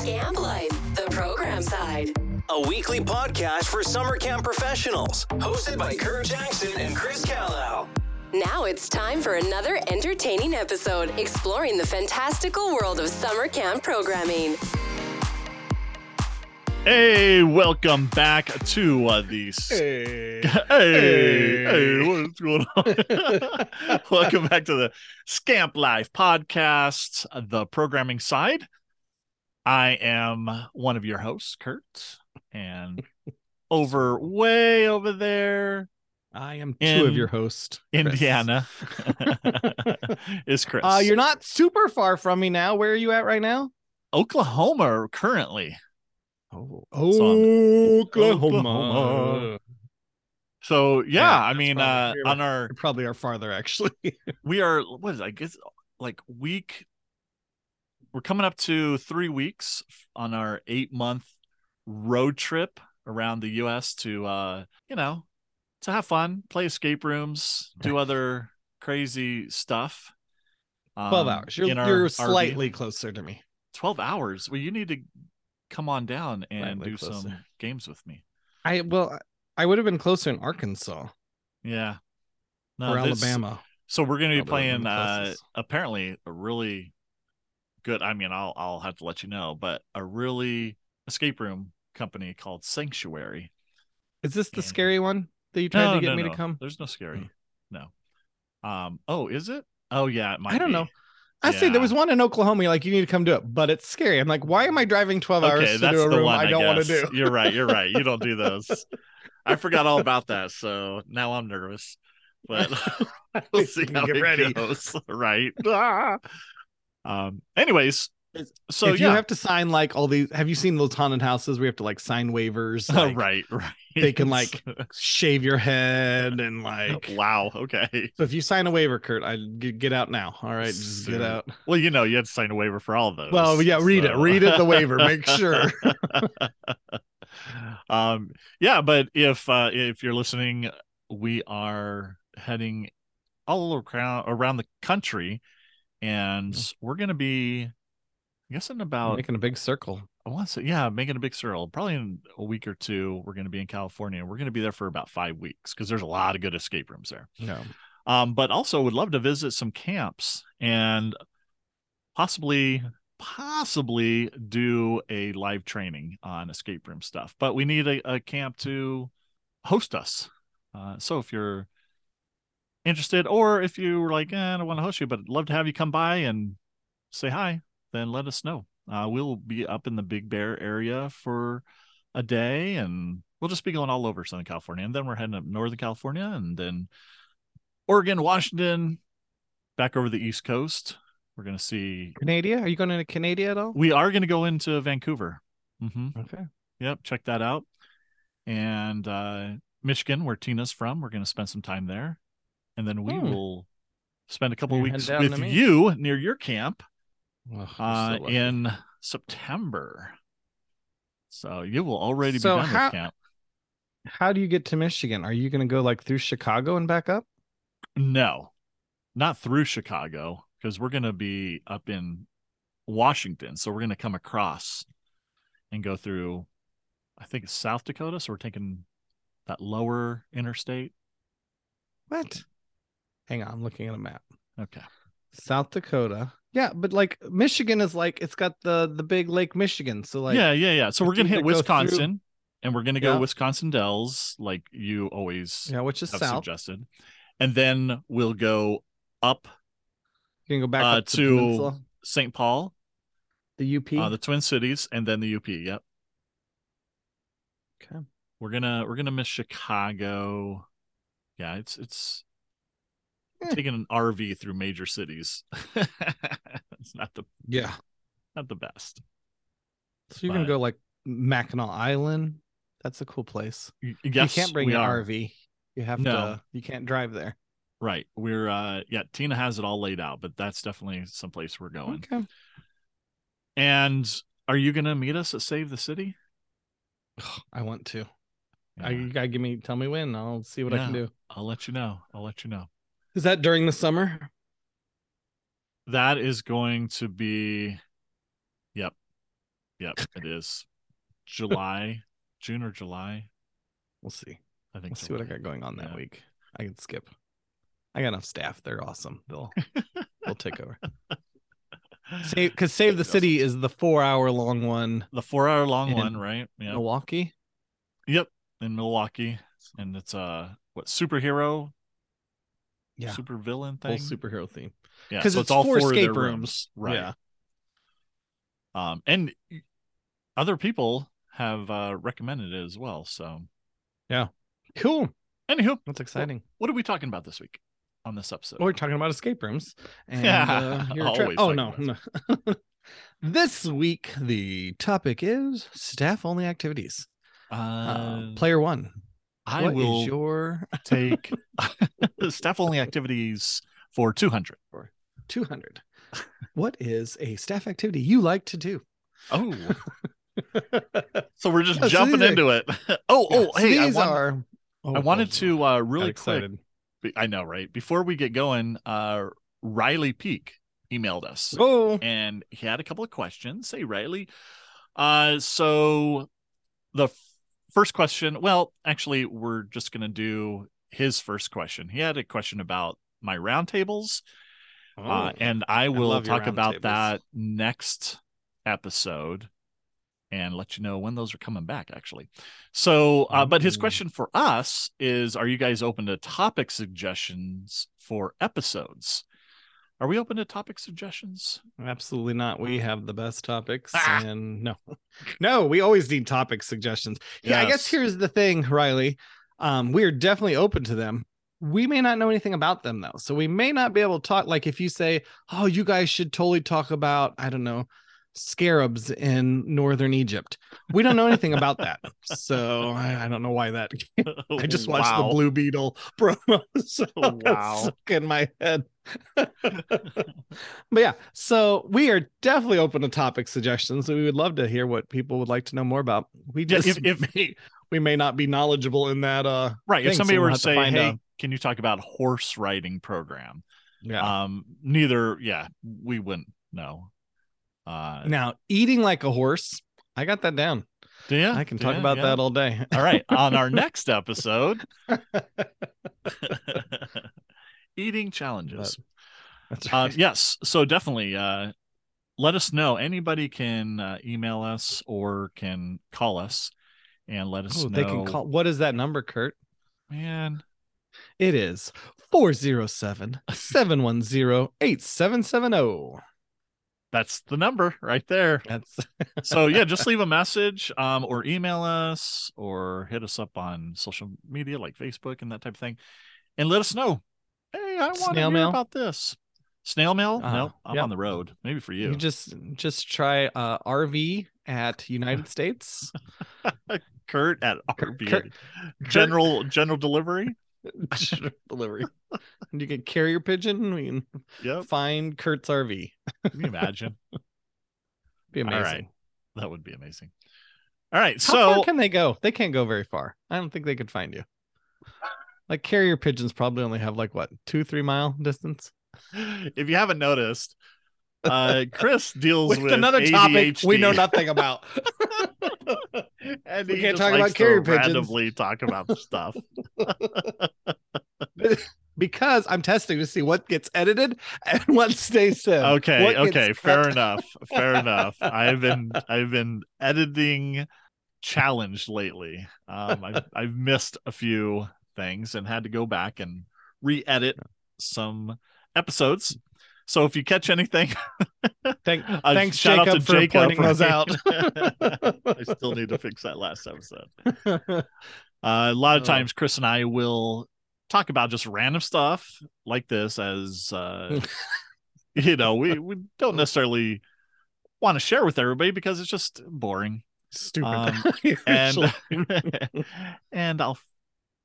Scamp Life, the program side. A weekly podcast for summer camp professionals. Hosted by Curt Jackson and Chris Callow. Now it's time for another entertaining episode exploring the fantastical world of summer camp programming. Hey, welcome back to uh, the. Hey. Hey, hey, what's going on? welcome back to the Scamp Life podcast, uh, the programming side. I am one of your hosts, Curt, and over, way over there, I am In two of your hosts. Chris. Indiana, is Chris. Uh, you're not super far from me now. Where are you at right now? Oklahoma currently. Oh, Oklahoma. So yeah, Yeah, I mean, uh, on our probably are farther actually. we are what is it, I guess like week we're coming up to three weeks on our eight month road trip around the US to uh you know to have fun, play escape rooms, do other crazy stuff. Twelve um, hours. You're you're RV. slightly closer to me. 12 hours. Well, you need to come on down and Slightly do some games with me. I well, I would have been closer in Arkansas Yeah. No, or this- Alabama. So we're going to be Probably playing uh apparently a really good I mean I'll I'll have to let you know, but a really escape room company called Sanctuary. Is this the and- scary one that you tried No, to get no, me no. to come? There's no scary. Hmm. No. Um oh, is it? Oh yeah, it might I don't be. know. I see there was one in Oklahoma. Like, you need to come do it, but it's scary. I'm like, why am I driving 12 hours Okay, to that's do a the room one I don't want to do? You're right, you're right. You don't do those. I forgot all about that, so now I'm nervous. But we'll see how Get it ready. goes. Right. Ah. Um anyways, so if yeah. you have to sign like all these, have you seen those haunted houses? We have to like sign waivers. Oh, right, right. they can, like, shave your head and like. wow. Okay. So if you sign a waiver, Curt, I get, out now. All right, just get out. Well, you know, you had to sign a waiver for all of those. Well, yeah, read it. Read it. The waiver. Make sure. um, yeah, but if uh, if you're listening, we are heading all around around the country, and we're gonna be, I guess, in about Making a big circle. I want to say, yeah, making a big circle. Probably in a week or two, we're going to be in California. We're going to be there for about five weeks because there's a lot of good escape rooms there. No. Um, but also would love to visit some camps and possibly, possibly do a live training on escape room stuff. But we need a, a camp to host us. Uh, so if you're interested, or if you were like, eh, I don't want to host you, but I'd love to have you come by and say hi, then let us know. Uh, we'll be up in the Big Bear area for a day, and we'll just be going all over Southern California, and then we're heading up Northern California, and then Oregon, Washington, back over the East Coast. We're gonna see. Canada? Are you going to Canada at all? We are gonna go into Vancouver. Mm-hmm. Okay. Yep, check that out. And uh, Michigan, where Tina's from, we're gonna spend some time there, and then we Hmm. will spend a couple You're weeks with you near your camp uh, in September. So you will already So be done how- with camp. How do you get to Michigan? Are you going to go like through Chicago and back up? No, not through Chicago because we're going to be up in Washington. So we're going to come across and go through, I think it's South Dakota. So we're taking that lower interstate. What? Hang on, I'm looking at a map. Okay. South Dakota. Yeah, but like Michigan is like it's got the the big Lake Michigan. So like yeah, yeah, yeah. So we're going to hit they go through- Wisconsin and we're going to go Yeah. Wisconsin Dells like you always yeah, which is have south. suggested. And then we'll go up You can go back uh, up to, St. Paul, the UP. uh, the Twin Cities, and then the UP. Yep. okay. we're gonna we're gonna miss chicago yeah it's it's. Taking an rv through major cities it's not the Yeah. not the best So you're gonna go like Mackinac Island. That's a cool place. Y- you can't bring an are. RV. You have No. to. You can't drive there. right we're uh yeah tina has it all laid out but that's definitely someplace we're going Okay. and are you gonna meet us at save the city I want to. I, Yeah, you gotta give me. Tell me when. I'll see what I can do. i'll let you know i'll let you know Is that during the summer? that is going to be yep Yep, it is July, June or July. We'll see. I think. Let's see what I got going on that Yeah. week. I can skip. I got enough staff. They're awesome. They'll they'll take over. Save because Save the. City is the four hour long one. The four-hour long one, right? Yeah. Milwaukee. Yep, in Milwaukee, and it's a what superhero, Yeah. super villain thing. Whole superhero theme. yeah, 'cause so it's all four four of their escape rooms. right? Yeah. Um, and other people have uh, recommended it as well. So, yeah. Cool. anywho, That's exciting. what are we talking about this week on this episode? Well, we're talking about escape rooms. And Yeah, uh, your tra- always oh no. no. this week the topic is staff only activities. Uh, uh, player one. I what will your take staff only activities for 200. 200? what is a staff activity you like to do? Oh, so we're just Yeah, so jumping are- into it. oh, oh, So hey, I, these want- are. Oh, I wanted oh, to uh, really quick. I know, right? Before we get going, uh, Riley Peak emailed us Oh, and he had a couple of questions. Hey, Riley. Uh, so the first question, well, actually, we're just going to do his first question. He had a question about my roundtables, uh, Oh. and I will your talk about roundtables. that next episode and let you know when those are coming back actually so uh, but his question for us is are you guys open to topic suggestions for episodes are we open to topic suggestions Absolutely not. We have the best topics, Ah. and no, no, we always need topic suggestions. Yeah, I guess here's the thing, Riley. Um, we are definitely open to them. We may not know anything about them though, so we may not be able to talk. Like if you say, "Oh, you guys should totally talk about," I don't know, scarabs in northern Egypt. We don't know anything about that, so I, I don't know why that. I just watched the Blue Beetle promo, so Wow. stuck in my head. but yeah, so we are definitely open to topic suggestions. We would love to hear what people would like to know more about. We just if- if- may, we may not be knowledgeable in that. Uh, right if thing, so somebody we'll were to say hey out. can you talk about horse riding program yeah. um neither yeah we wouldn't know uh now eating like a horse, I got that down. yeah I can talk yeah, about yeah. that all day. All right. On our next episode, eating challenges. That's Uh, yes. So definitely uh, let us know. Anybody can uh, email us or can call us and let us Oh, know. they can call. What is that number, Curt? Man, It is 407 710 8770. That's the number right there. That's So yeah, just leave a message um, or email us or hit us up on social media like Facebook and that type of thing, and let us know. Hey, I want to hear mail? about this. Snail mail? Uh, no, I'm yep. on the road. Maybe for you. you just just try uh RV at United States. Curt at Curt- RB Curt- General General Delivery. delivery. And you can carrier pigeon. We can Yep. find Curt's RV. Can you imagine? Be amazing. right. That would be amazing. All right. How so far can they go? They can't go very far. I don't think they could find you. Like carrier pigeons probably only have like what two, three mile distance. if you haven't noticed, uh Chris deals with, With another topic we know nothing about. and We he can't talk about carrier pigeons. randomly talk about stuff. because I'm testing to see what gets edited and what stays in. Okay, What okay, fair cut. enough. Fair enough. I've been I've been editing challenged lately. Um I've I've missed a few things and had to go back and re-edit some episodes. So if you catch anything, Thank, uh, thanks, shout out to for Jacob pointing for- those out. I still need to fix that last episode. Uh, a lot of Oh. times, Chris and I will talk about just random stuff like this, as uh, you know, we we don't necessarily want to share with everybody because it's just boring. Stupid. Um, And and I'll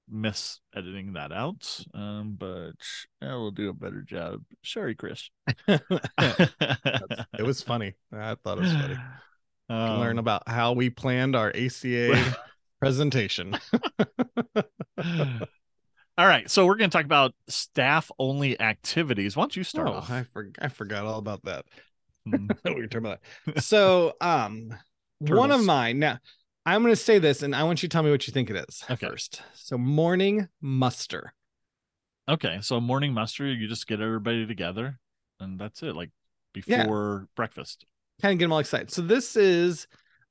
miss editing that out, um, but I will do a better job. Sorry, Chris. it was funny. I thought it was funny. Um, Learn about how we planned our ACA presentation. All right, so we're going to talk about staff only activities. Why don't you start Oh? I, for, I forgot all about that. Mm, we were talking about that. So, um, One of mine. Now, I'm going to say this, and I want you to tell me what you think it is Okay. first. So, morning muster. Okay, so morning muster, you just get everybody together, and that's it. Like Yeah. before breakfast. kind of get them all excited. So this is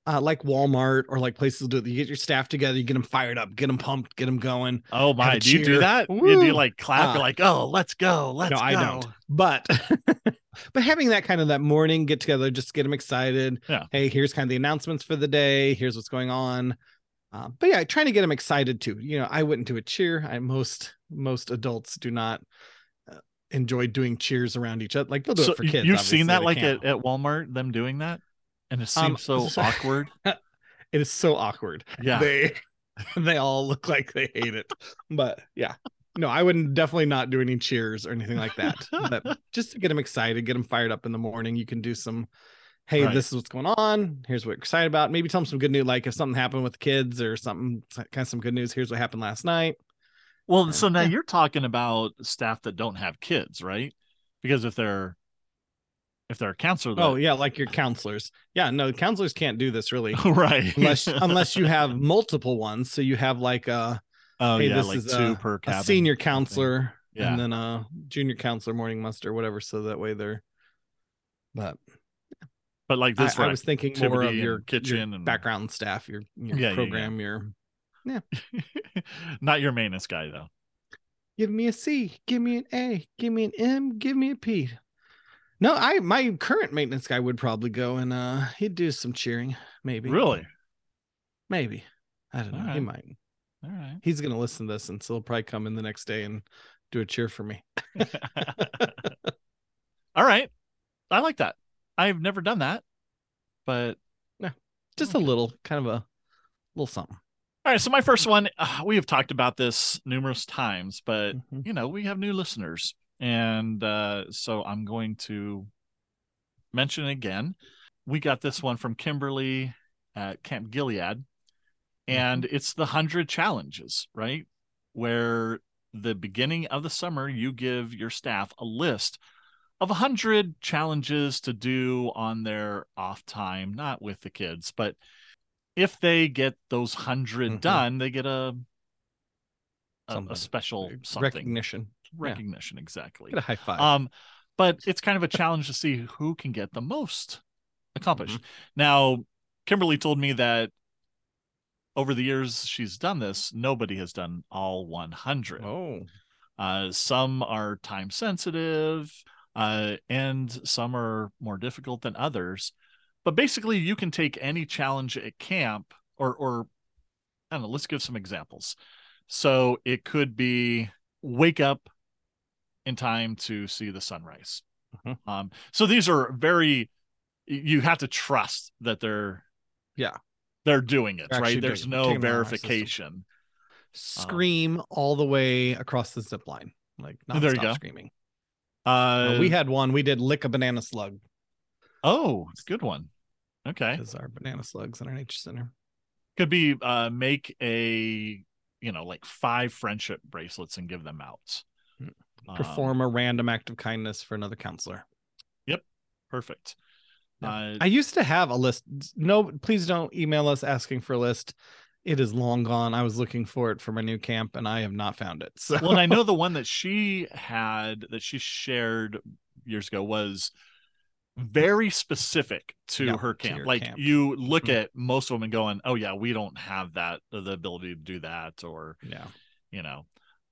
uh, like Walmart or like places do it. You get your staff together, you get them fired up, get them pumped, get them going. Oh my! Do you do cheer. that? You do Woo! you like clap? Uh, You're like, oh, let's go, let's no, go. I don't. But but having that kind of that morning get together, just get them excited. Yeah. Hey, here's kind of the announcements for the day. Here's what's going on. Uh, but yeah, trying to get them excited too. You know, I wouldn't do a cheer. I most most adults do not uh, enjoy doing cheers around each other. Like they'll do So it for kids. you've seen that like at, at Walmart, them doing that, and it seems Um, so so- awkward. it is so awkward. Yeah. they they all look like they hate it but yeah no i wouldn't definitely not do any cheers or anything like that but just to get them excited get them fired up in the morning you can do some hey Right. this is what's going on here's what we're excited about maybe tell them some good news like if something happened with the kids or something kind of some good news here's what happened last night Well, so now you're talking about staff that don't have kids, right? Because if they're if they're a counselor, oh that- yeah like your counselors yeah no counselors can't do this really right. unless unless you have multiple ones so you have like a oh hey, yeah, this like is two a- per a senior kind of thing. counselor Yeah. and then a junior counselor morning muster whatever so that way they're but but like I, this, I was thinking more of your kitchen your and- background staff your, your Yeah, yeah, yeah. program your yeah. not your maintenance guy though. give me a c give me an a give me an m give me a p no i my current maintenance guy would probably go and uh he'd do some cheering maybe Really? maybe i don't know he might All right. he's gonna listen to this and so he'll probably come in the next day and do a cheer for me All right. I like that. I've never done that, but just a little kind of a little something all right. So my first one, uh, we have talked about this numerous times, but Mhm. you know we have new listeners, and uh, so I'm going to mention it again. We got this one from Kimberly at Camp Gilead, and it's the hundred challenges, right? Where the beginning of the summer, you give your staff a list of a hundred challenges to do on their off time, not with the kids, but if they get those 100 Mhm. done, they get a a, a special something. recognition. Recognition exactly. Get a high five. Um but it's kind of a challenge to see who can get the most accomplished. Mm-hmm. now kimberly told me that over the years she's done this nobody has done all 100 oh. Uh some are time sensitive uh and some are more difficult than others. But basically you can take any challenge at camp or or i don't know let's give some examples. So it could be wake up in time to see the sunrise. Mhm. um so these are very you have to trust that they're Yeah. They're doing it right? there's doing no taking them out of our system. verification. Scream all the way across the zip line like not There you go. screaming. Uh we had one we did lick a banana slug. Oh it's a good one. Okay. Because our banana slugs in our nature center. Could be uh make a you know like five friendship bracelets and give them out. Hmm. Um, perform a random act of kindness for another counselor. Yep, perfect Uh, i used to have a list. No please don't email us asking for a list. It is long gone. I was looking for it for my new camp and i have not found it. So well and i know the one that she had that she shared years ago was very specific to Yeah, her camp. your like camp. you look Mhm. at most of them and going oh yeah we don't have that the ability to do that or yeah. you know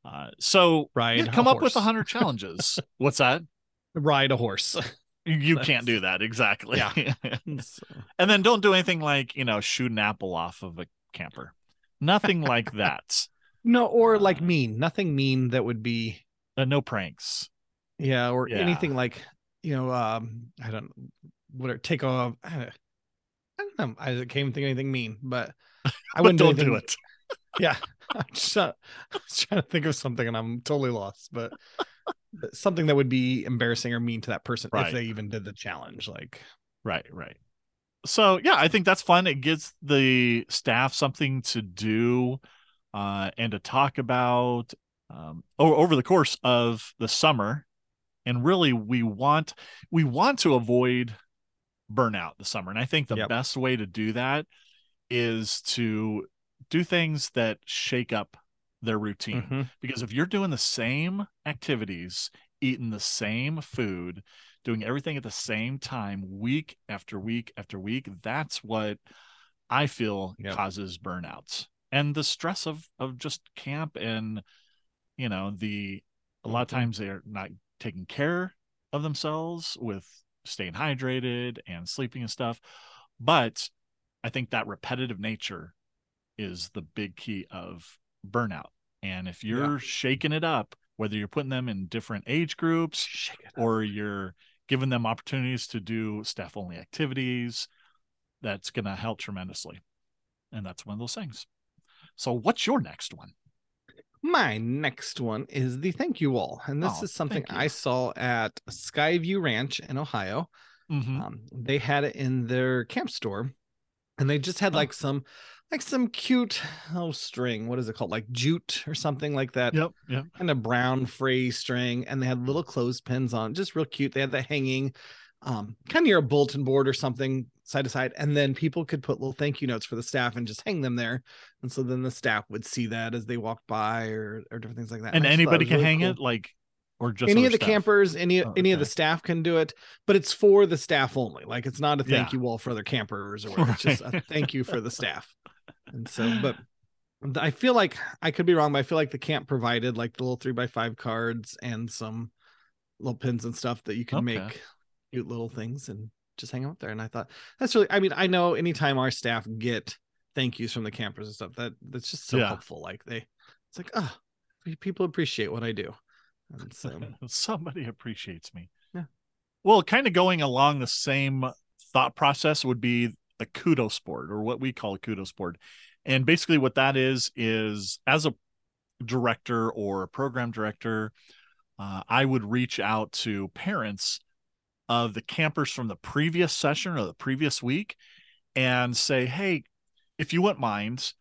uh so ride yeah, come up with a hundred challenges. What's that? Ride a horse you That's- can't do that exactly Yeah. And then don't do anything like, you know, shoot an apple off of a camper. Nothing like that. no or like Uh, mean nothing mean that would be Uh, no pranks. yeah or Yeah. anything like you know um i don't what take off i don't, I don't know i can't even think of anything mean but i wouldn't don't do, do it. yeah I'm just, trying- I was trying to think of something and i'm totally lost but but something that would be embarrassing or mean to that person Right. if they even did the challenge like Right, right. So yeah, I think that's fun. It gives the staff something to do uh, and to talk about um, over the course of the summer. And really, we want we want to avoid burnout the summer. And I think the Yep. best way to do that is to do things that shake up their routine. Mhm. Because if you're doing the same activities, eating the same food, doing everything at the same time, week after week after week, that's what I feel Yep. causes burnouts and the stress of of just camp and you know the a lot of Mhm. times they're not taking care of themselves with staying hydrated and sleeping and stuff but i think that repetitive nature is the big key of burnout and if you're shaking it up whether you're putting them in different age groups Shake it up. or you're giving them opportunities to do staff only activities that's going to help tremendously and that's one of those things so what's your next one My next one is the thank you wall. And this Oh, is something. I saw at Skyview Ranch in Ohio. Mhm. Um, they had it in their camp store and they just had Oh. like some like some cute oh string. What is it called? Like jute or something like that. yep yep Kind of brown fray string. And they had little clothespins on, just real cute. They had the hanging um kind of near a bulletin board or something side to side. And then people could put little thank you notes for the staff and just hang them there. And so then the staff would see that as they walked by or or different things like that. and I just thought it anybody can really hang cool it like or just any of the staff? campers any Oh, any of the staff can do it but it's for the staff only like it's not a thank Yeah. you wall for other campers or whatever. it's just a thank you for the staff and so but i feel like i could be wrong but i feel like the camp provided like the little three by five cards and some little pins and stuff that you can Okay. make cute little things and just hang out there and i thought that's really i mean i know anytime our staff get thank yous from the campers and stuff that that's just so Yeah. helpful like they it's like oh people appreciate what i do and so somebody appreciates me Yeah. well kind of going along the same thought process would be a kudos board or what we call a kudos board and basically what that is is as a director or a program director uh, i would reach out to parents of the campers from the previous session or the previous week and say hey if you wouldn't mind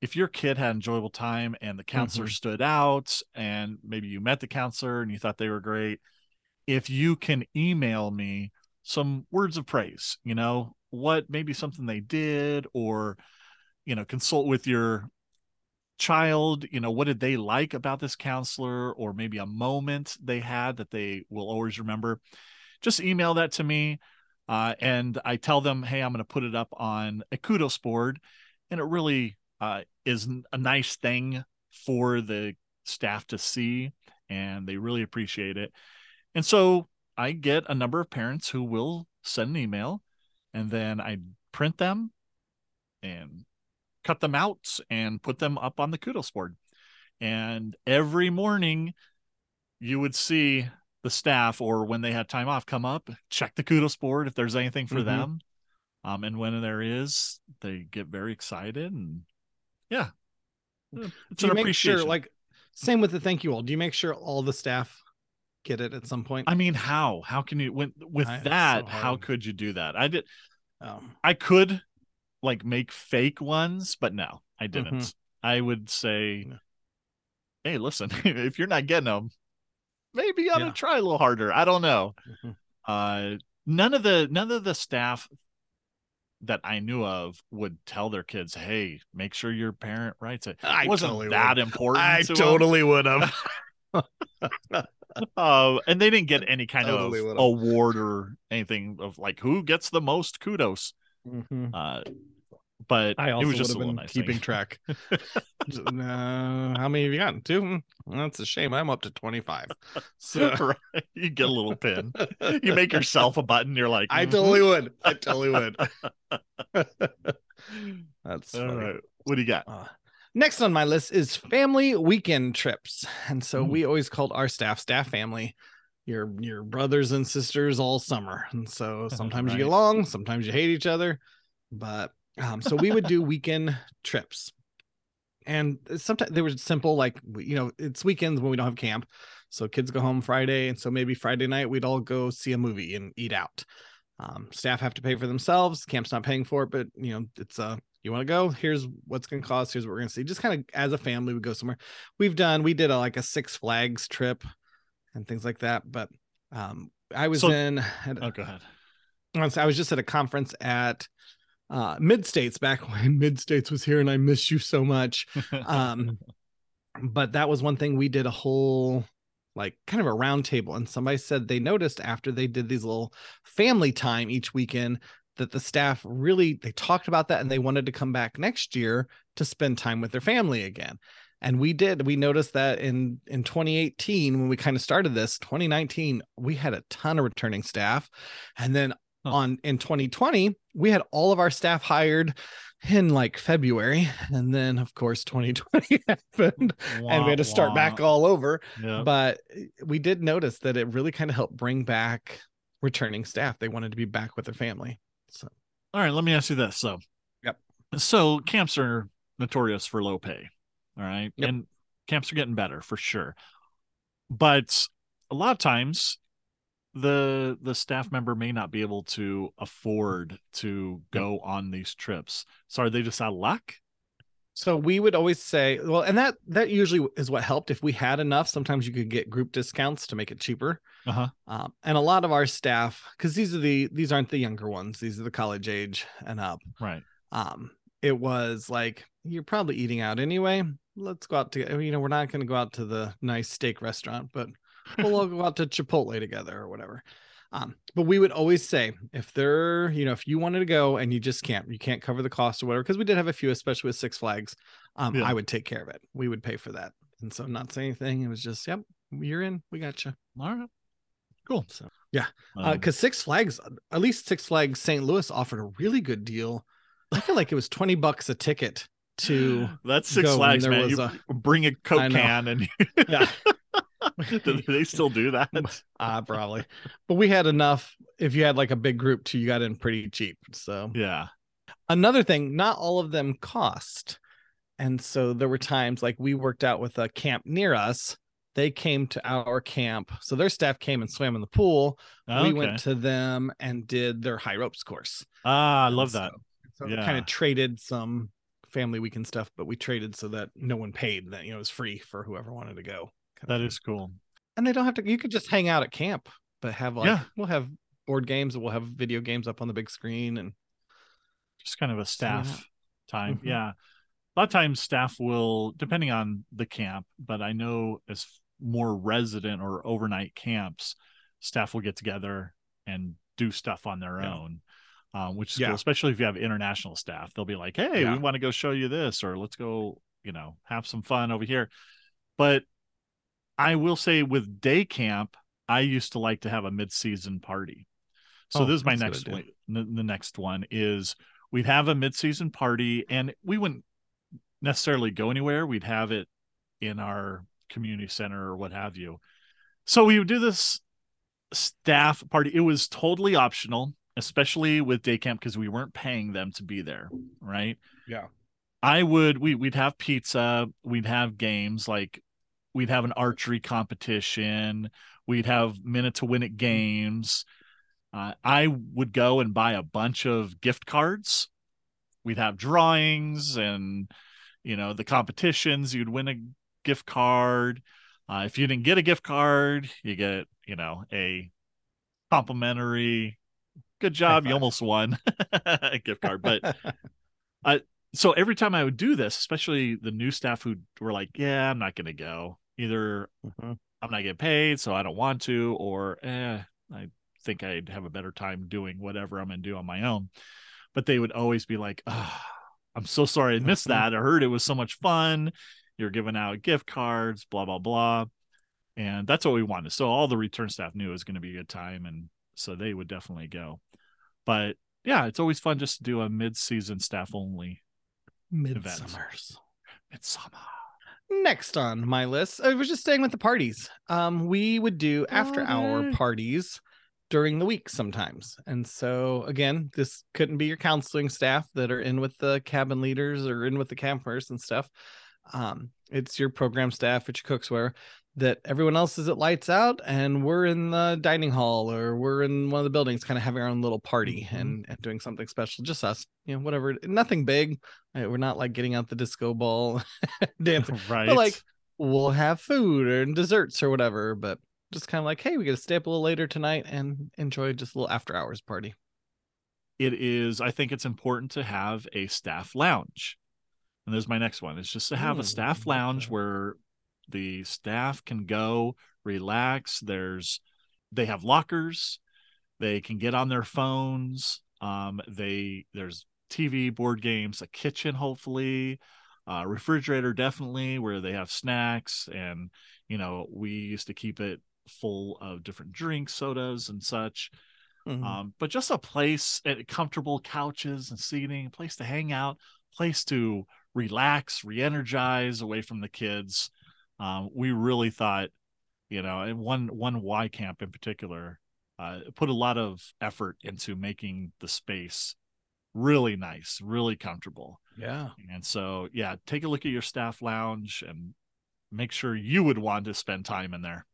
if your kid had an enjoyable time and the counselor stood out and maybe you met the counselor and you thought they were great if you can email me some words of praise you know what maybe something they did or you know consult with your child you know what did they like about this counselor or maybe a moment they had that they will always remember? Just email that to me uh, and i tell them hey i'm going to put it up on a kudos board and it really uh, is a nice thing for the staff to see and they really appreciate it. And so i get a number of parents who will send an email and then i print them and cut them out and put them up on the kudos board. And every morning you would see the staff or when they had time off come up check the kudos board if there's anything for Mhm. them. Um, and when there is they get very excited and yeah. It's do you an make appreciation. sure like same with the thank you all. Do you make sure all the staff get it at some point? I mean how? How can you when with I- that so how could you do that? I did um, i could like make fake ones but no i didn't. Mhm. i would say hey listen if you're not getting them maybe you ought to try a little harder. I don't know. Mhm. uh none of the none of the staff that i knew of would tell their kids hey make sure your parent writes it. I it wasn't totally that would. important i to totally would have uh, and they didn't get any kind Totally of would've. award or anything of like who gets the most kudos Mhm. uh but i also it was would just have a been nice keeping thing. track Just, uh, how many have you gotten two Hmm, well, that's a shame i'm up to 25 so right you get a little pin you make yourself a button you're like i "Mhm." totally would i totally would that's all funny. right what do you got Uh, next on my list is family weekend trips, and so Mm. we always called our staff staff family. Your your brothers and sisters all summer, and so sometimes you get along, sometimes you hate each other, but um, so we would do weekend trips, and sometimes they were simple, like you know, it's weekends when we don't have camp, so kids go home Friday, and so maybe Friday night we'd all go see a movie and eat out. Um, staff have to pay for themselves. Camp's not paying for it, but you know, it's uh you want to go? Here's what's going to cost. Here's what we're going to see. Just kind of as a family, we go somewhere. We've done, we did a, like a Six Flags trip and things like that. But um, I was So- in, had- oh go ahead once I was just at a conference at uh Mid States back when Mid States was here and I miss you so much. Um but that was one thing we did a whole like kind of a round table and somebody said they noticed after they did these little family time each weekend that the staff really they talked about that and they wanted to come back next year to spend time with their family again. And we did. We noticed that in in 2018 when we kind of started this 2019 we had a ton of returning staff. And then Huh. on in 2020 we had all of our staff hired in like february and then of course 2020 happened and we had to start back all over Yeah. but eh, we did notice that it really kind of helped bring back returning staff they wanted to be back with their family so All right, let me ask you this. So, Yep. So camps are notorious for low pay. All right, Yep. and camps are getting better for sure, but a lot of times the the staff member may not be able to afford to go on these trips. So are they just out of luck? So we would always say, well, and that that usually is what helped. If we had enough, sometimes you could get group discounts to make it cheaper. Uh-huh. Um, and a lot of our staff, because these are the these aren't the younger ones; these are the college age and up. Right. Um, it was like you're probably eating out anyway. Let's go out to you know we're not going to go out to the nice steak restaurant, but we'll all go out to Chipotle together or whatever. Um, but we would always say if they're, you know, if you wanted to go and you just can't, you can't cover the cost or whatever, because we did have a few, especially with Six Flags. Um, Yeah. I would take care of it. We would pay for that. And so not saying anything. It was just, yep, you're in. We got you. All right. Cool. So yeah, Um, because Six Flags, at least Six Flags St. Louis offered a really good deal. I feel like it was 20 bucks a ticket to that's Six Flags, man. You a- bring a Coke can and yeah. do they still do that? uh probably. But we had enough. If you had like a big group too, you got in pretty cheap. So Yeah. another thing, not all of them cost. And so there were times like we worked out with a camp near us. They came to our camp. So their staff came and swam in the pool. Okay. We went to them and did their high ropes course. ah, I love so- that. So Yeah. kind of traded some family weekend stuff, but we traded so that no one paid. That you know it was free for whoever wanted to go. That is cool. and they don't have to. You could just hang out at camp, but have like Yeah. we'll have board games. We'll have video games up on the big screen, and Just kind of a staff time. Mhm. Yeah. A lot of times staff will, depending on the camp, but I know as more resident or overnight camps, staff will get together and do stuff on their Yeah. own. Um, which is Yeah. cool, especially if you have international staff. They'll be like, "Hey, Yeah. we want to go show you this, or let's go, you know, have some fun over here." But I will say, with day camp, I used to like to have a mid-season party. So Oh, this is my that's a good next one. The, the next one is we'd have a mid-season party, and we wouldn't necessarily go anywhere. We'd have it in our community center or what have you. So we would do this staff party. It was totally optional, especially with day camp because we weren't paying them to be there, right? yeah, I would we we'd have pizza, we'd have games like we'd have an archery competition, we'd have minute to win it games. Uh, I would go and buy a bunch of gift cards. We'd have drawings and you know the competitions. You'd win a gift card. Uh, if you didn't get a gift card, you get you know a complimentary. Good job, you almost won a gift card, but so every time I would do this, especially the new staff who were like, "Yeah, I'm not going to go. Either Mhm. I'm not getting paid, so I don't want to, or eh, I think I'd have a better time doing whatever I'm going to do on my own." But they would always be like, oh, "I'm so sorry I missed Mhm. that. I heard it was so much fun. You're giving out gift cards, blah blah blah." And that's what we wanted. So all the return staff knew it was going to be a good time, and so they would definitely go. But yeah, it's always fun just to do a mid-season staff only midsummers. midsummer. Next on my list, I was just staying with the parties. Um, we would do after hour parties during the week sometimes. And so again, this couldn't be your counseling staff that are in with the cabin leaders or in with the campers and stuff. Um, it's your program staff, it's your cooks where that everyone else is at lights out and we're in the dining hall or we're in one of the buildings kind of having our own little party Mhm. and, and doing something special just us you know whatever. Nothing big. Uh, we're not like getting out the disco ball dancing. Right. but like we'll have food or desserts or whatever but just kind of like hey we gotta stay up a little later tonight and enjoy just a little after hours party. It is i think it's important to have a staff lounge. And there's my next one. It's just to have Hmm, a staff lounge where the staff can go relax. There's they have lockers. They can get on their phones. Um they there's tv board games a kitchen hopefully uh refrigerator definitely where they have snacks. And you know we used to keep it full of different drinks sodas and such. Mhm. um, but just a place uh, comfortable couches and seating a place to hang out place to relax re-energize away from the kids um, we really thought you know and one one y camp in particular uh, put a lot of effort into making the space really nice really comfortable yeah. and so yeah take a look at your staff lounge and make sure you would want to spend time in there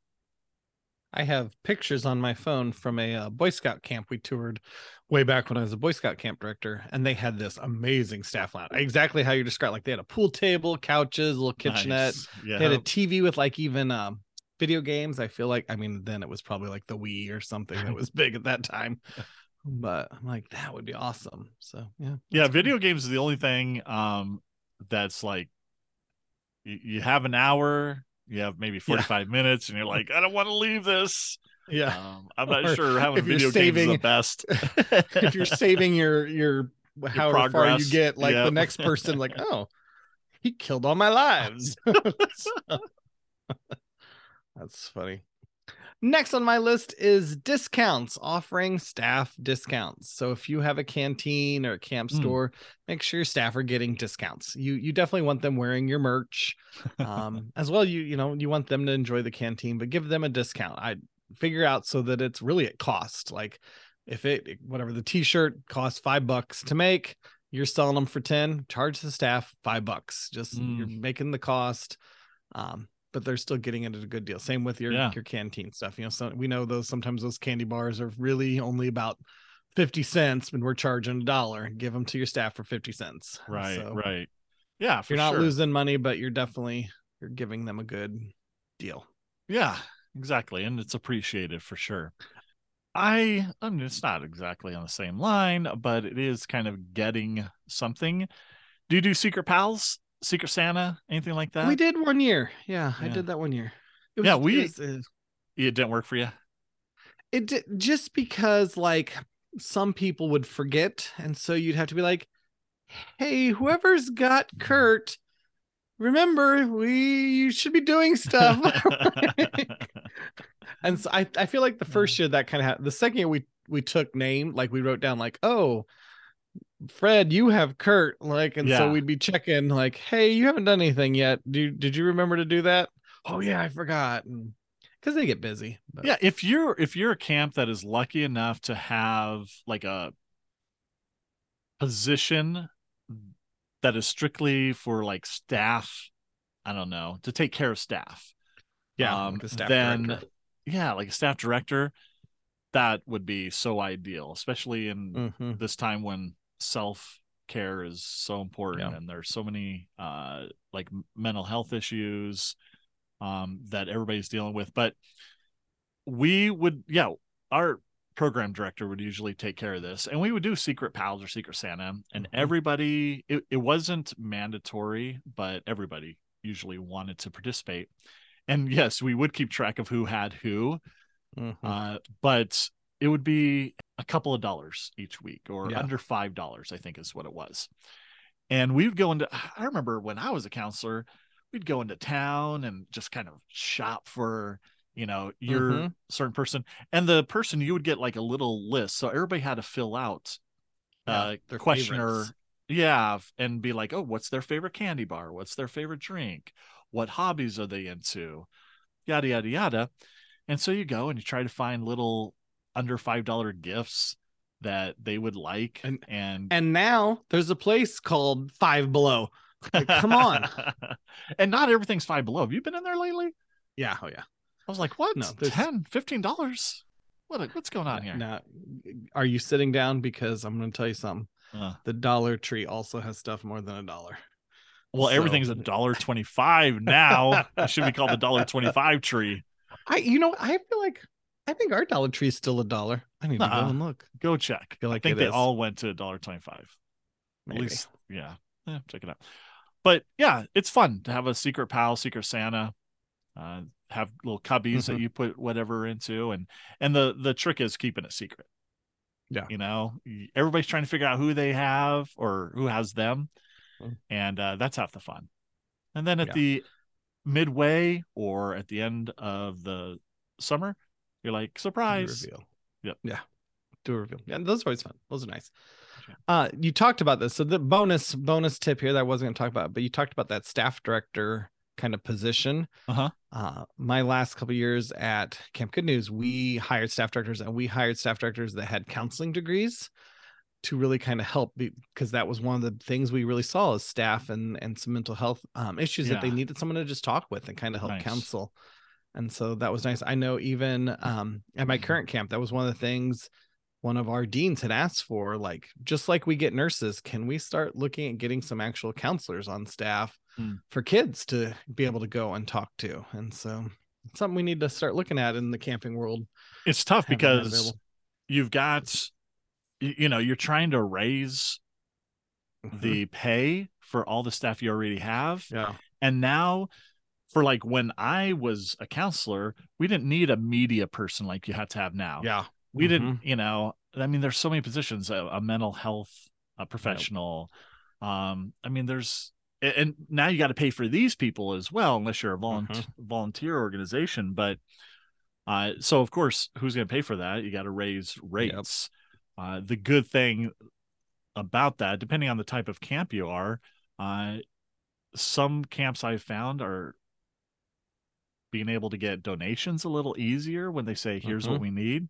I have pictures on my phone from a uh, Boy Scout camp we toured way back when I was a Boy Scout camp director, and they had this amazing staff lounge, exactly how you described. Like they had a pool table, couches, a little kitchenette. Nice. yeah They had a TV with like even um, video games. I feel like, I mean, then it was probably like the Wii or something that was big at that time. But I'm like, that would be awesome. So yeah, yeah that's cool. video games is the only thing um that's like you, you have an hour you have maybe 45 minutes and you're like i don't want to leave this yeah. um i'm not Or sure how video games is the best if you're saving your your however far you get, like yeah. the next person, like, oh, he killed all my lives. So- That's funny. Next on my list is discounts, offering staff discounts. So if you have a canteen or a camp Mm. store, make sure your staff are getting discounts. You you definitely want them wearing your merch. Um, as well, you you know, you want them to enjoy the canteen, but give them a discount. I figure out so that it's really at cost. Like if it whatever the t-shirt costs five bucks to make, you're selling them for 10, charge the staff five bucks. Just you're Mm. making the cost. Um, but they're still getting it at a good deal. Same with your Yeah. your canteen stuff. You know, so we know those sometimes those candy bars are really only about 50 cents and we're charging a dollar. Give them to your staff for 50 cents. right So right yeah for You're not sure. losing money, but you're definitely you're giving them a good deal. yeah exactly and it's appreciated for sure i i mean it's not exactly on the same line but it is kind of getting something do you do secret pals secret santa anything like that? we did one year. Yeah, I did that one year. It Yeah, we- it was, uh, it didn't work for you it did, just because like some people would forget and so you'd have to be like hey whoever's got curt remember we you should be doing stuff. And so i, I feel like the first year that kind of happened the second year we we took name like we wrote down like oh fred you have curt like and Yeah. so we'd be checking like hey you haven't done anything yet do did you remember to do that oh yeah i forgot because they get busy but- yeah if you're if you're a camp that is lucky enough to have like a position that is strictly for like staff i don't know to take care of staff yeah um, like the staff then director. yeah like a staff director that would be so ideal especially in Mhm. this time when self care is so important Yeah. and there's so many uh like mental health issues um that everybody's dealing with but we would yeah our program director would usually take care of this and we would do secret pals or secret santa and Mhm. everybody it, it wasn't mandatory but everybody usually wanted to participate and yes we would keep track of who had who Mhm. uh, but it would be a couple of dollars each week or Yeah. under five dollars i think is what it was and we'd go into i remember when i was a counselor we'd go into town and just kind of shop for you know your Mhm. certain person and the person you would get like a little list so everybody had to fill out Yeah, uh their questionnaire favorites. yeah and be like oh what's their favorite candy bar what's their favorite drink what hobbies are they into yada yada yada and so you go and you try to find little under five dollar gifts that they would like And- and And now there's a place called Five Below. like, come on. and not everything's five below have you been in there lately Yeah, oh yeah. i was like what No, there's- 10 15 dollars what what's going on here Now, are you sitting down? Because I'm going to tell you something. Uh, The Dollar Tree also has stuff more than a dollar. well So- everything's a dollar 25 now it should be called the dollar 25 tree I, you know, I feel like I think our Dollar Tree is still a dollar. I need to Nuh-uh. go and look. Go check. I like think it they is. all went to $1.25. At Maybe. least, yeah. Yeah, check it out. But yeah, it's fun to have a secret pal, secret Santa. Uh, have little cubbies that Mhm. you put whatever into, and and the the trick is keeping it secret. Yeah. you know, everybody's trying to figure out who they have or who has them, Mm. and uh, that's half the fun. And then at Yeah. the midway or at the end of the summer, you're like Do surprise. reveal. Yep. Yeah. Do a reveal. Yeah, those are always fun. Those are nice. Uh, you talked about this. So the bonus bonus tip here that I wasn't going to talk about, but you talked about that staff director kind of position. Uh-huh. Uh, my last couple years at Camp Good News, we hired staff directors and we hired staff directors that had counseling degrees to really kind of help because that was one of the things we really saw as staff and and some mental health um, issues that they needed someone to just talk with and kind of help Nice. counsel and so that was nice. I know even um, at my current camp that was one of the things one of our deans had asked for like just like we get nurses can we start looking at getting some actual counselors on staff Hmm. for kids to be able to go and talk to? And so it's something we need to start looking at in the camping world. It's tough because you've got you know you're trying to raise Mhm. the pay for all the staff you already have. Yeah. And now for like when i was a counselor we didn't need a media person like you have to have now. Yeah. We Mhm. didn't you know i mean there's so many positions a, a mental health a professional um i mean there's and now you got to pay for these people as well unless you're a volunteer Mm-hmm. volunteer organization but uh so of course who's going to pay for that? You got to raise rates. Uh the good thing about that depending on the type of camp you are uh some camps i've found are being able to get donations a little easier when they say here's what Mhm. we need.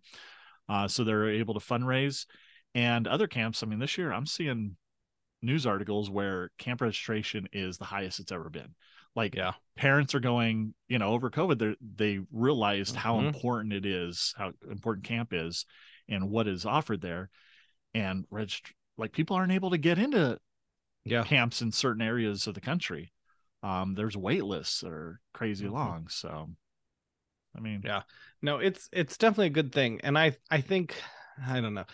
Uh, so they're able to fundraise. And other camps i mean this year i'm seeing news articles where camp registration is the highest it's ever been. Like yeah. parents are going you know over covid they they realized how Mhm. important it is how important camp is and what is offered there. And like people aren't able to get into yeah. camps in certain areas of the country um there's wait lists that are crazy Mhm. long so i mean Yeah. no it's it's definitely a good thing and i i think i don't know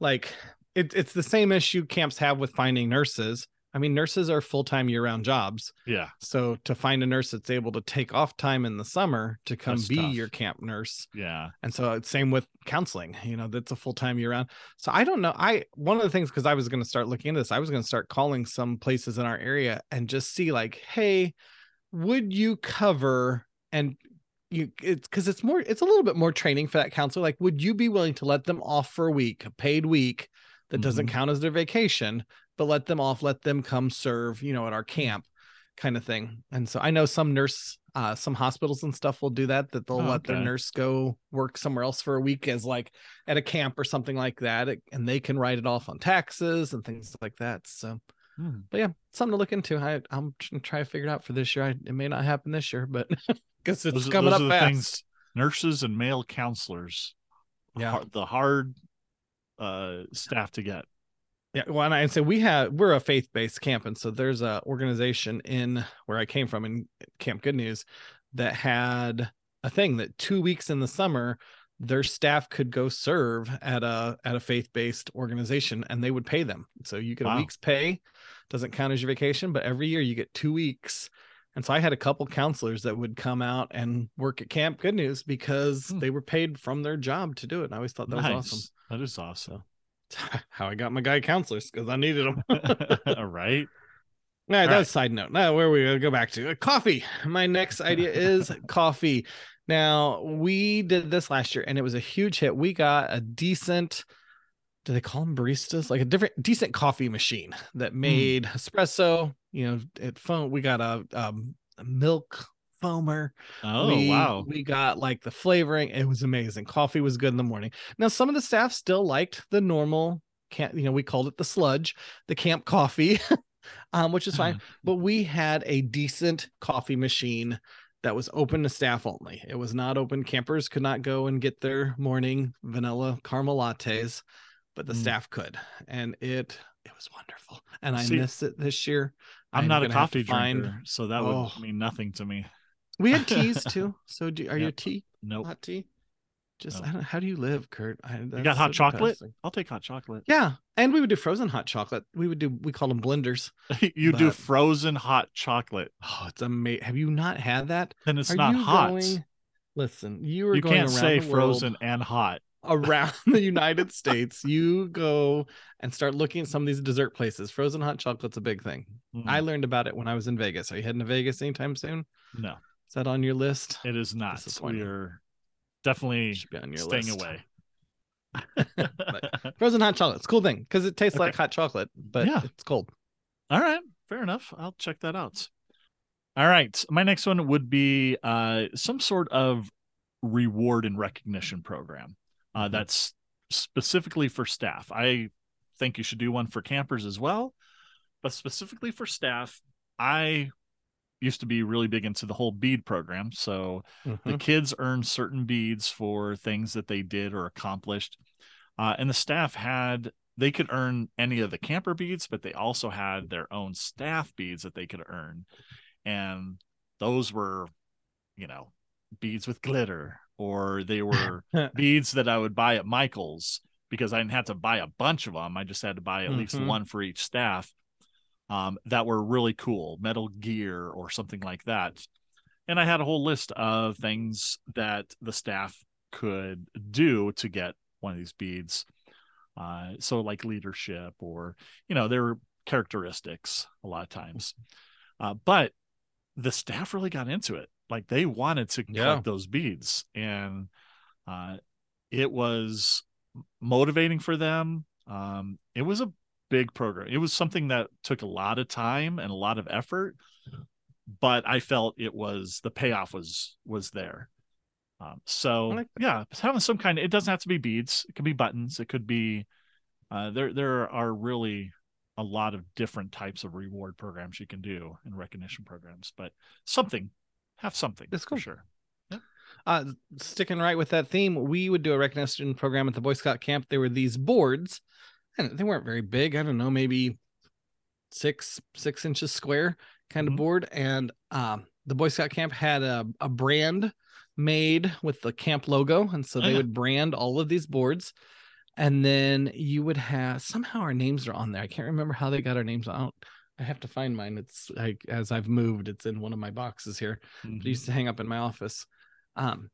like it, it's the same issue camps have with finding nurses i mean nurses are full-time year-round jobs. Yeah. So to find a nurse that's able to take off time in the summer to come That's be tough. your camp nurse. Yeah. And so it's same with counseling you know that's a full-time year-round. So i don't know i one of the things because i was going to start looking into this i was going to start calling some places in our area and just see like hey would you cover and you it's because it's more it's a little bit more training for that counselor like would you be willing to let them off for a week a paid week that doesn't Mhm. count as their vacation but let them off let them come serve you know at our camp kind of thing. And so i know some nurse uh some hospitals and stuff will do that that they'll Oh, let their nurse go work somewhere else for a week as like at a camp or something like that it- and they can write it off on taxes and things like that. So Hmm. but yeah something to look into. I, i'm trying to try to figure it out for this year. I, it may not happen this year but because it's those, coming those up fast. things nurses and male counselors Yeah. the hard uh staff to get Yeah, well, and I say we have we're a faith based camp, and so there's a organization in where I came from in Camp Good News that had a thing that two weeks in the summer their staff could go serve at a at a faith based organization, and they would pay them. So you get a week's pay, doesn't count as your vacation, but every year you get two weeks. And so I had a couple counselors that would come out and work at Camp Good News because Hmm. they were paid from their job to do it. And I always thought that was awesome. that is awesome How I got my guy counselors because I needed them. all right All right, All that's right. side note. Now, where are we gonna go back to? Uh, coffee. My next idea is coffee. Now, we did this last year and it was a huge hit. We got a decent, do they call them baristas? Like a different, decent coffee machine that Hmm. made espresso. You know, it phone, We got a, um, a milk foamer. oh we, wow We got like the flavoring. It was amazing. Coffee was good in the morning. Now, some of the staff still liked the normal camp, you know, we called it the sludge, the camp coffee, um, which is fine. But we had a decent coffee machine that was open to staff only. It was not open. Campers could not go and get their morning vanilla caramel lattes, but the Mm. staff could. And it it was wonderful. And I See, miss it this year. i'm not a gonna have to coffee find- drinker so that Oh. would mean nothing to me We had teas too. So do, are you a Yep. tea? nope Hot tea? Just No. I don't, how do you live, Curt? I, You got hot so chocolate? depressing. I'll take hot chocolate. Yeah, and we would do frozen hot chocolate. We would do we call them blenders. you do frozen hot chocolate. Oh, it's amazing. Have you not had that? Then it's Are not hot. Going, listen, you are you going can't around say frozen and hot. around the United States. You go and start looking at some of these dessert places. Frozen hot chocolate's a big thing. Mm, I learned about it when I was in Vegas. Are you heading to Vegas anytime soon? no, Is that on your list? it is not. We're definitely Should be on your staying list. away. Frozen hot chocolate. It's a cool thing because it tastes like hot chocolate, but Yeah. it's cold. All right, fair enough. I'll check that out. All right, my next one would be uh, some sort of reward and recognition program uh, Mhm. that's specifically for staff. I think you should do one for campers as well, but specifically for staff, I used to be really big into the whole bead program. So the Mhm. kids earned certain beads for things that they did or accomplished uh, and the staff had they could earn any of the camper beads but they also had their own staff beads that they could earn and those were you know beads with glitter or they were beads that i would buy at michael's because i didn't have to buy a bunch of them i just had to buy at least Mhm. one for each staff um, that were really cool metal gear or something like that. And i had a whole list of things that the staff could do to get one of these beads. Uh, so like leadership or you know there were characteristics a lot of times. Uh, but the staff really got into it. Like they wanted to Yeah. collect those beads. And uh, it was motivating for them. Um, it was a big program. It was something that took a lot of time and a lot of effort but i felt it was the payoff was was there. Um, so like yeah having some kind of it doesn't have to be beads it could be buttons it could be uh, there there are really a lot of different types of reward programs you can do and recognition programs but something have something That's for cool. sure. Uh, sticking right with that theme, we would do a recognition program at the Boy Scout camp. There were these boards, they weren't very big. I don't know, maybe six six inches square kind Mhm. of board. And um, the Boy Scout camp had a, a brand made with the camp logo, and so Oh, they yeah. would brand all of these boards. And then you would have somehow our names are on there. I can't remember how they got our names out. I have to find mine. It's like as I've moved, it's in one of my boxes here. Mhm. It used to hang up in my office. Um,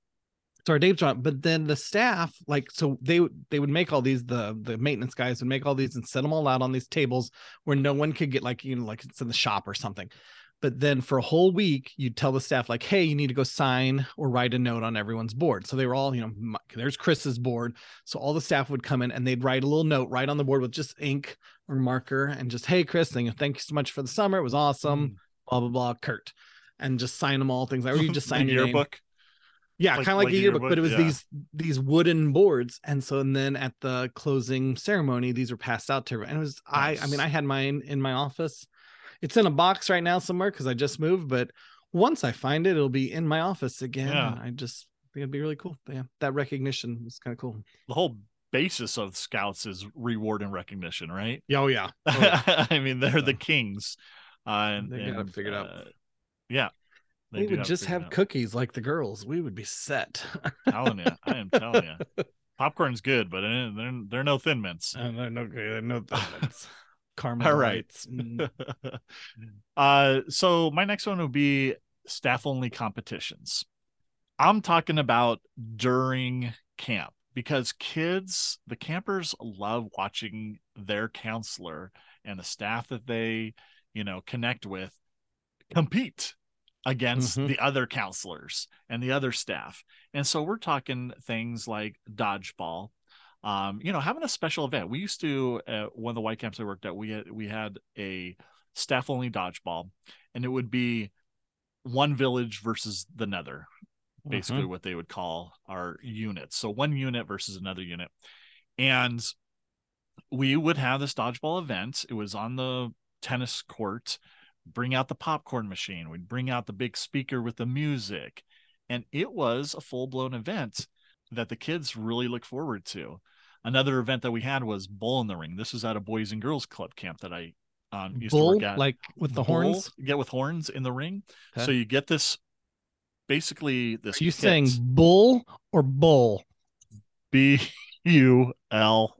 so our are on, but then the staff, like, so they would they would make all these. The the maintenance guys would make all these and set them all out on these tables where no one could get, like, you know, like it's in the shop or something. But then for a whole week, you'd tell the staff, like, hey, you need to go sign or write a note on everyone's board. So they were all, you know, there's Chris's board. So all the staff would come in and they'd write a little note right on the board with just ink or marker and just, hey, Chris, thank you, thank you so much for the summer. It was awesome. Mm. Blah blah blah. Curt, and just sign them all. Things like, or you just sign your yearbook Yeah, Like- kind of like, like a yearbook, yearbook, but it was yeah. these these wooden boards, and so and then at the closing ceremony, these were passed out to everyone. And it was I, I mean, I had mine in my office. It's in a box right now somewhere because I just moved, but once I find it, it'll be in my office again. Yeah. I just think it'd be really cool. But yeah, that recognition was kind of cool. the whole basis of scouts is reward and recognition right Yeah, oh yeah, i mean they're the kings uh and, They got it figured out. uh, yeah they we would just have cookies like the girls. We would be set. telling you i am telling you popcorn's good but uh, they're, they're no thin mints. Uh, no, no, no, no thin Caramel All right. Mm. uh so my next one would be staff only competitions. I'm talking about during camp because kids the campers love watching their counselor and the staff that they you know connect with compete against Mhm. the other counselors and the other staff and so we're talking things like dodgeball um, you know, having a special event. We used to uh, one of the white camps I worked at. We had we had a staff only dodgeball, and it would be one village versus the nether, basically what they would call our units. So one unit versus another unit, and we would have this dodgeball event. It was on the tennis court. Bring out the popcorn machine. We'd bring out the big speaker with the music, and it was a full blown event that the kids really look forward to. Another event that we had was Bull in the Ring. This was at a Boys and Girls Club camp that I um, used to work at. like with the Bull, horns. get with horns in the ring. Okay. So you get this, basically this. Are you pit. saying bull or bull? B U L.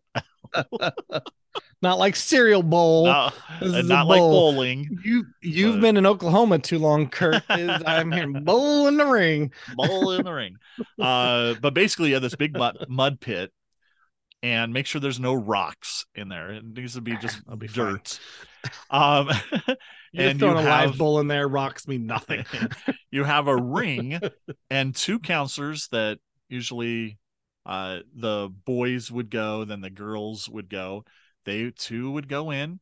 Not like cereal bowl. Not, this and a not like bowling. You you've but- been in Oklahoma too long, Curt. Is I'm hearing bowl in the ring. bowl in the ring. Uh, but basically, you have this big mud, mud pit, and make sure there's no rocks in there. It needs to be just be dirt. Um, You're and throwing you a live bowl in there, rocks mean nothing. you have a ring and two counselors that usually uh the boys would go, then the girls would go. They too would go in.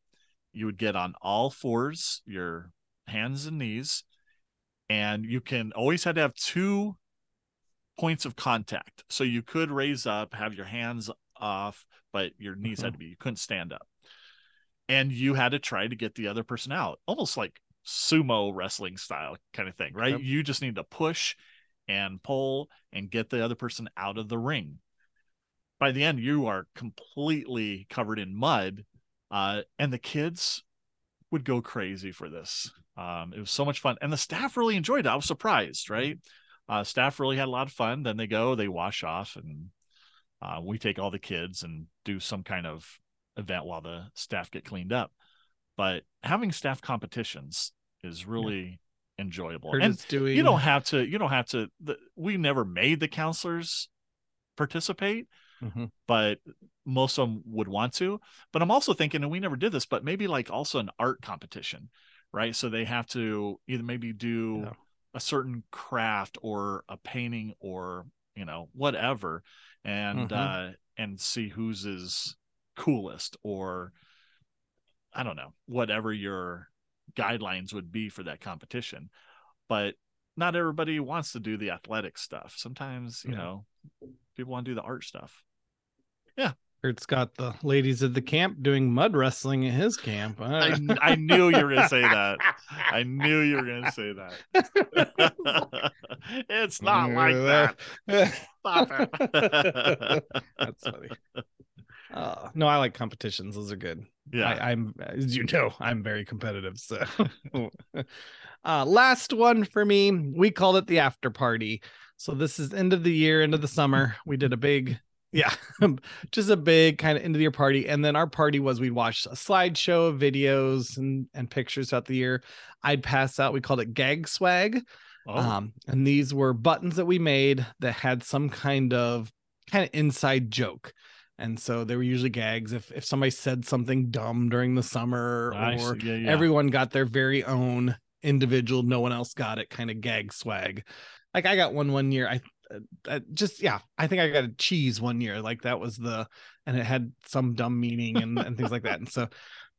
You would get on all fours, your hands and knees, and you can always had to have two points of contact. So you could raise up, have your hands off, but your knees had mm-hmm. to be you couldn't stand up. And you had to try to get the other person out, almost like sumo wrestling style kind of thing, right? Yep. You just need to push and pull and get the other person out of the ring. By the end, you are completely covered in mud, uh, and the kids would go crazy for this. Um, it was so much fun, and the staff really enjoyed it. I was surprised, right? Uh, staff really had a lot of fun. Then they go, they wash off, and uh, we take all the kids and do some kind of event while the staff get cleaned up. But having staff competitions is really enjoyable, Curt and doing you don't have to. You don't have to. The, we never made the counselors participate, Mhm. but most of them would want to. But I'm also thinking, and we never did this, but maybe like also an art competition, right? So they have to either maybe do Yeah. a certain craft or a painting or you know whatever, and Mhm. uh, and see whose is coolest or I don't know whatever your guidelines would be for that competition. But not everybody wants to do the athletic stuff. Sometimes you Yeah. know people want to do the art stuff. Curt's got the ladies of the camp doing mud wrestling at his camp. I, I knew you were going to say that. I knew you were going to say that. it's not like that. Stop it. That's funny. Uh, no, I like competitions. Those are good. yeah. I, I'm, as you know, I'm very competitive. So, uh, last one for me, we called it the after party. So this is end of the year, end of the summer. We did a big, yeah, just a big kind of end of the year party. And then our party was we'd watch a slideshow of videos and and pictures throughout the year. I'd pass out. We called it gag swag. oh, Um, and these were buttons that we made that had some kind of kind of inside joke. And so they were usually gags if if somebody said something dumb during the summer I or. Yeah, yeah. everyone got their very own individual, no one else got it kind of gag swag. Like I got one one year. I just yeah, I think I got a cheese one year. Like that was the and it had some dumb meaning and, and things like that. And so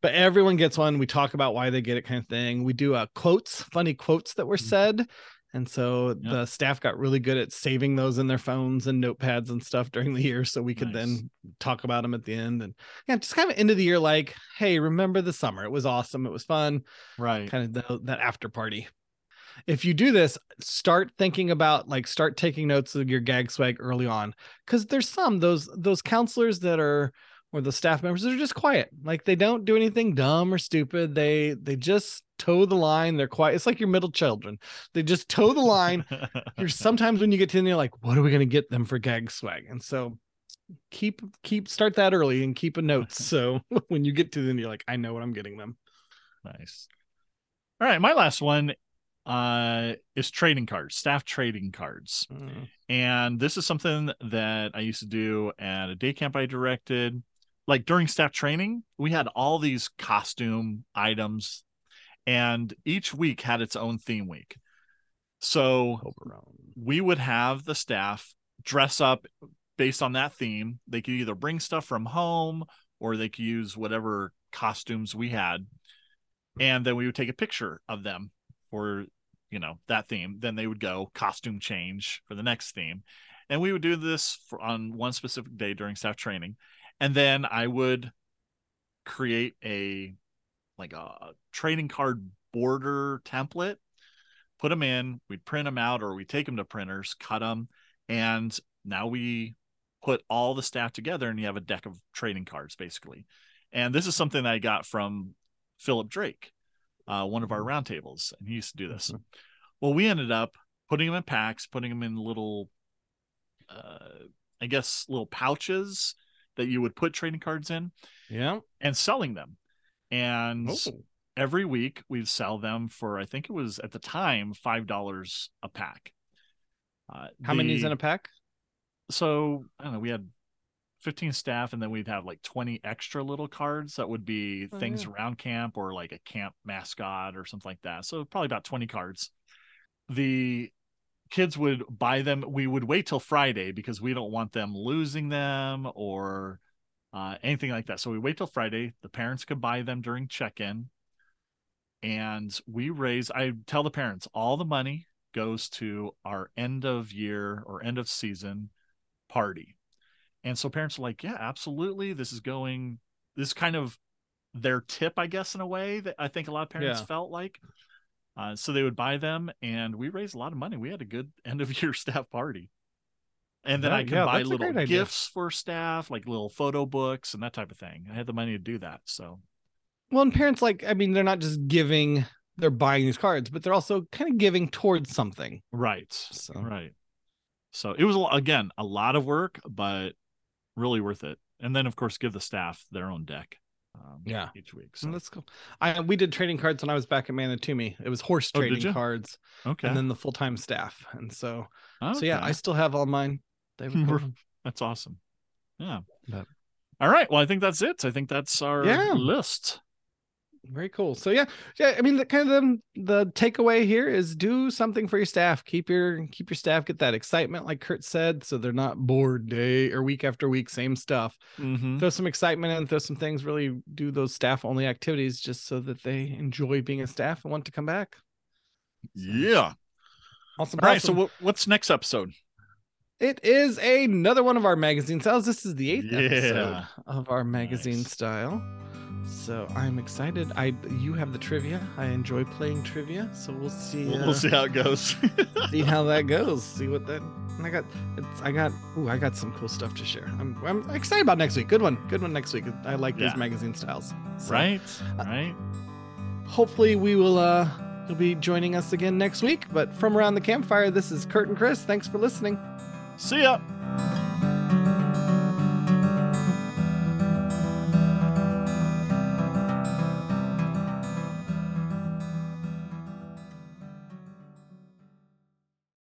but everyone gets one. We talk about why they get it kind of thing. We do uh quotes, funny quotes that were Mhm. said. And so Yep. the staff got really good at saving those in their phones and notepads and stuff during the year. So we could Nice. then talk about them at the end. And yeah, just kind of end of the year, like, hey, remember the summer? It was awesome. It was fun. right. Kind of the, that after party. If you do this, start thinking about like start taking notes of your gag swag early on. Cause there's some those those counselors that are or the staff members that are just quiet. Like they don't do anything dumb or stupid. They they just toe the line. They're quiet. It's like your middle children. They just toe the line. You're sometimes when you get to them, you're like, what are we gonna get them for gag swag? And so keep keep start that early and keep a note. So when you get to them, you're like, I know what I'm getting them. nice. All right. My last one uh is trading cards, staff trading cards. Mm. And this is something that I used to do at a day camp I directed. Like during staff training, we had all these costume items, and each week had its own theme week. So we would have the staff dress up based on that theme. They could either bring stuff from home or they could use whatever costumes we had. And then we would take a picture of them for, you know, that theme. Then they would go costume change for the next theme. And we would do this for, on one specific day during staff training. And then I would create a like a trading card border template put them in, we'd print them out or we take them to printers, cut them, and now we put all the staff together and you have a deck of trading cards basically. And this is something I got from Philip Drake, uh, one of our roundtables, and he used to do this. Well, we ended up putting them in packs, putting them in little uh, I guess, little pouches that you would put trading cards in Yeah. and selling them. And Oh. every week we'd sell them for, I think it was at the time, $5 a pack. Uh, How many is in a pack? so I don't know, we had 15 staff and then we'd have like 20 extra little cards that would be Oh, things yeah. around camp or like a camp mascot or something like that. So probably about 20 cards. The kids would buy them. We would wait till Friday because we don't want them losing them or uh, anything like that. So we wait till Friday. The parents could buy them during check-in. And we raise, I tell the parents all the money goes to our end of year or end of season party. And so parents are like, yeah, absolutely. This is going, this is kind of their tip, I guess, in a way that I think a lot of parents Yeah. felt like. Uh, so they would buy them and we raised a lot of money. We had a good end of year staff party. And then Yeah, I could yeah, buy little gifts for staff, like little photo books and that type of thing. I had the money to do that. So Well, and parents like, I mean, they're not just giving, they're buying these cards, but they're also kind of giving towards something. Right. So Right. So it was again a lot of work, but really worth it. And then of course give the staff their own deck. Um, Yeah. Each week. So that's cool. I we did trading cards when I was back at Manitoumi. It was horse Oh, trading you? cards, okay. and then the full time staff. And so, so yeah, I still have all mine. They We're- that's awesome. Yeah. But- All right. Well, I think that's it. I think that's our Yeah. list. Very cool. So yeah, yeah. I mean, the kind of the, the takeaway here is do something for your staff. Keep your keep your staff get that excitement, like Curt said, so they're not bored day or week after week, same stuff. Mm-hmm. throw some excitement and throw some things, really do those staff only activities just so that they enjoy being a staff and want to come back. Yeah. Awesome. All right. So awesome. what, what's next episode? it is another one of our magazine styles. This is the eighth episode of our magazine Nice. style. So I'm excited. I you have the trivia. I enjoy playing trivia. So we'll see. We'll, uh, we'll see how it goes. see how that goes. See what that. and I got. It's, I got. Ooh, I got some cool stuff to share. I'm. I'm excited about next week. Good one. Good one next week. I like Yeah. these magazine styles. So- right. uh, Right. hopefully we will uh you'll be joining us again next week but from around the campfire this is curt and chris thanks for listening See ya.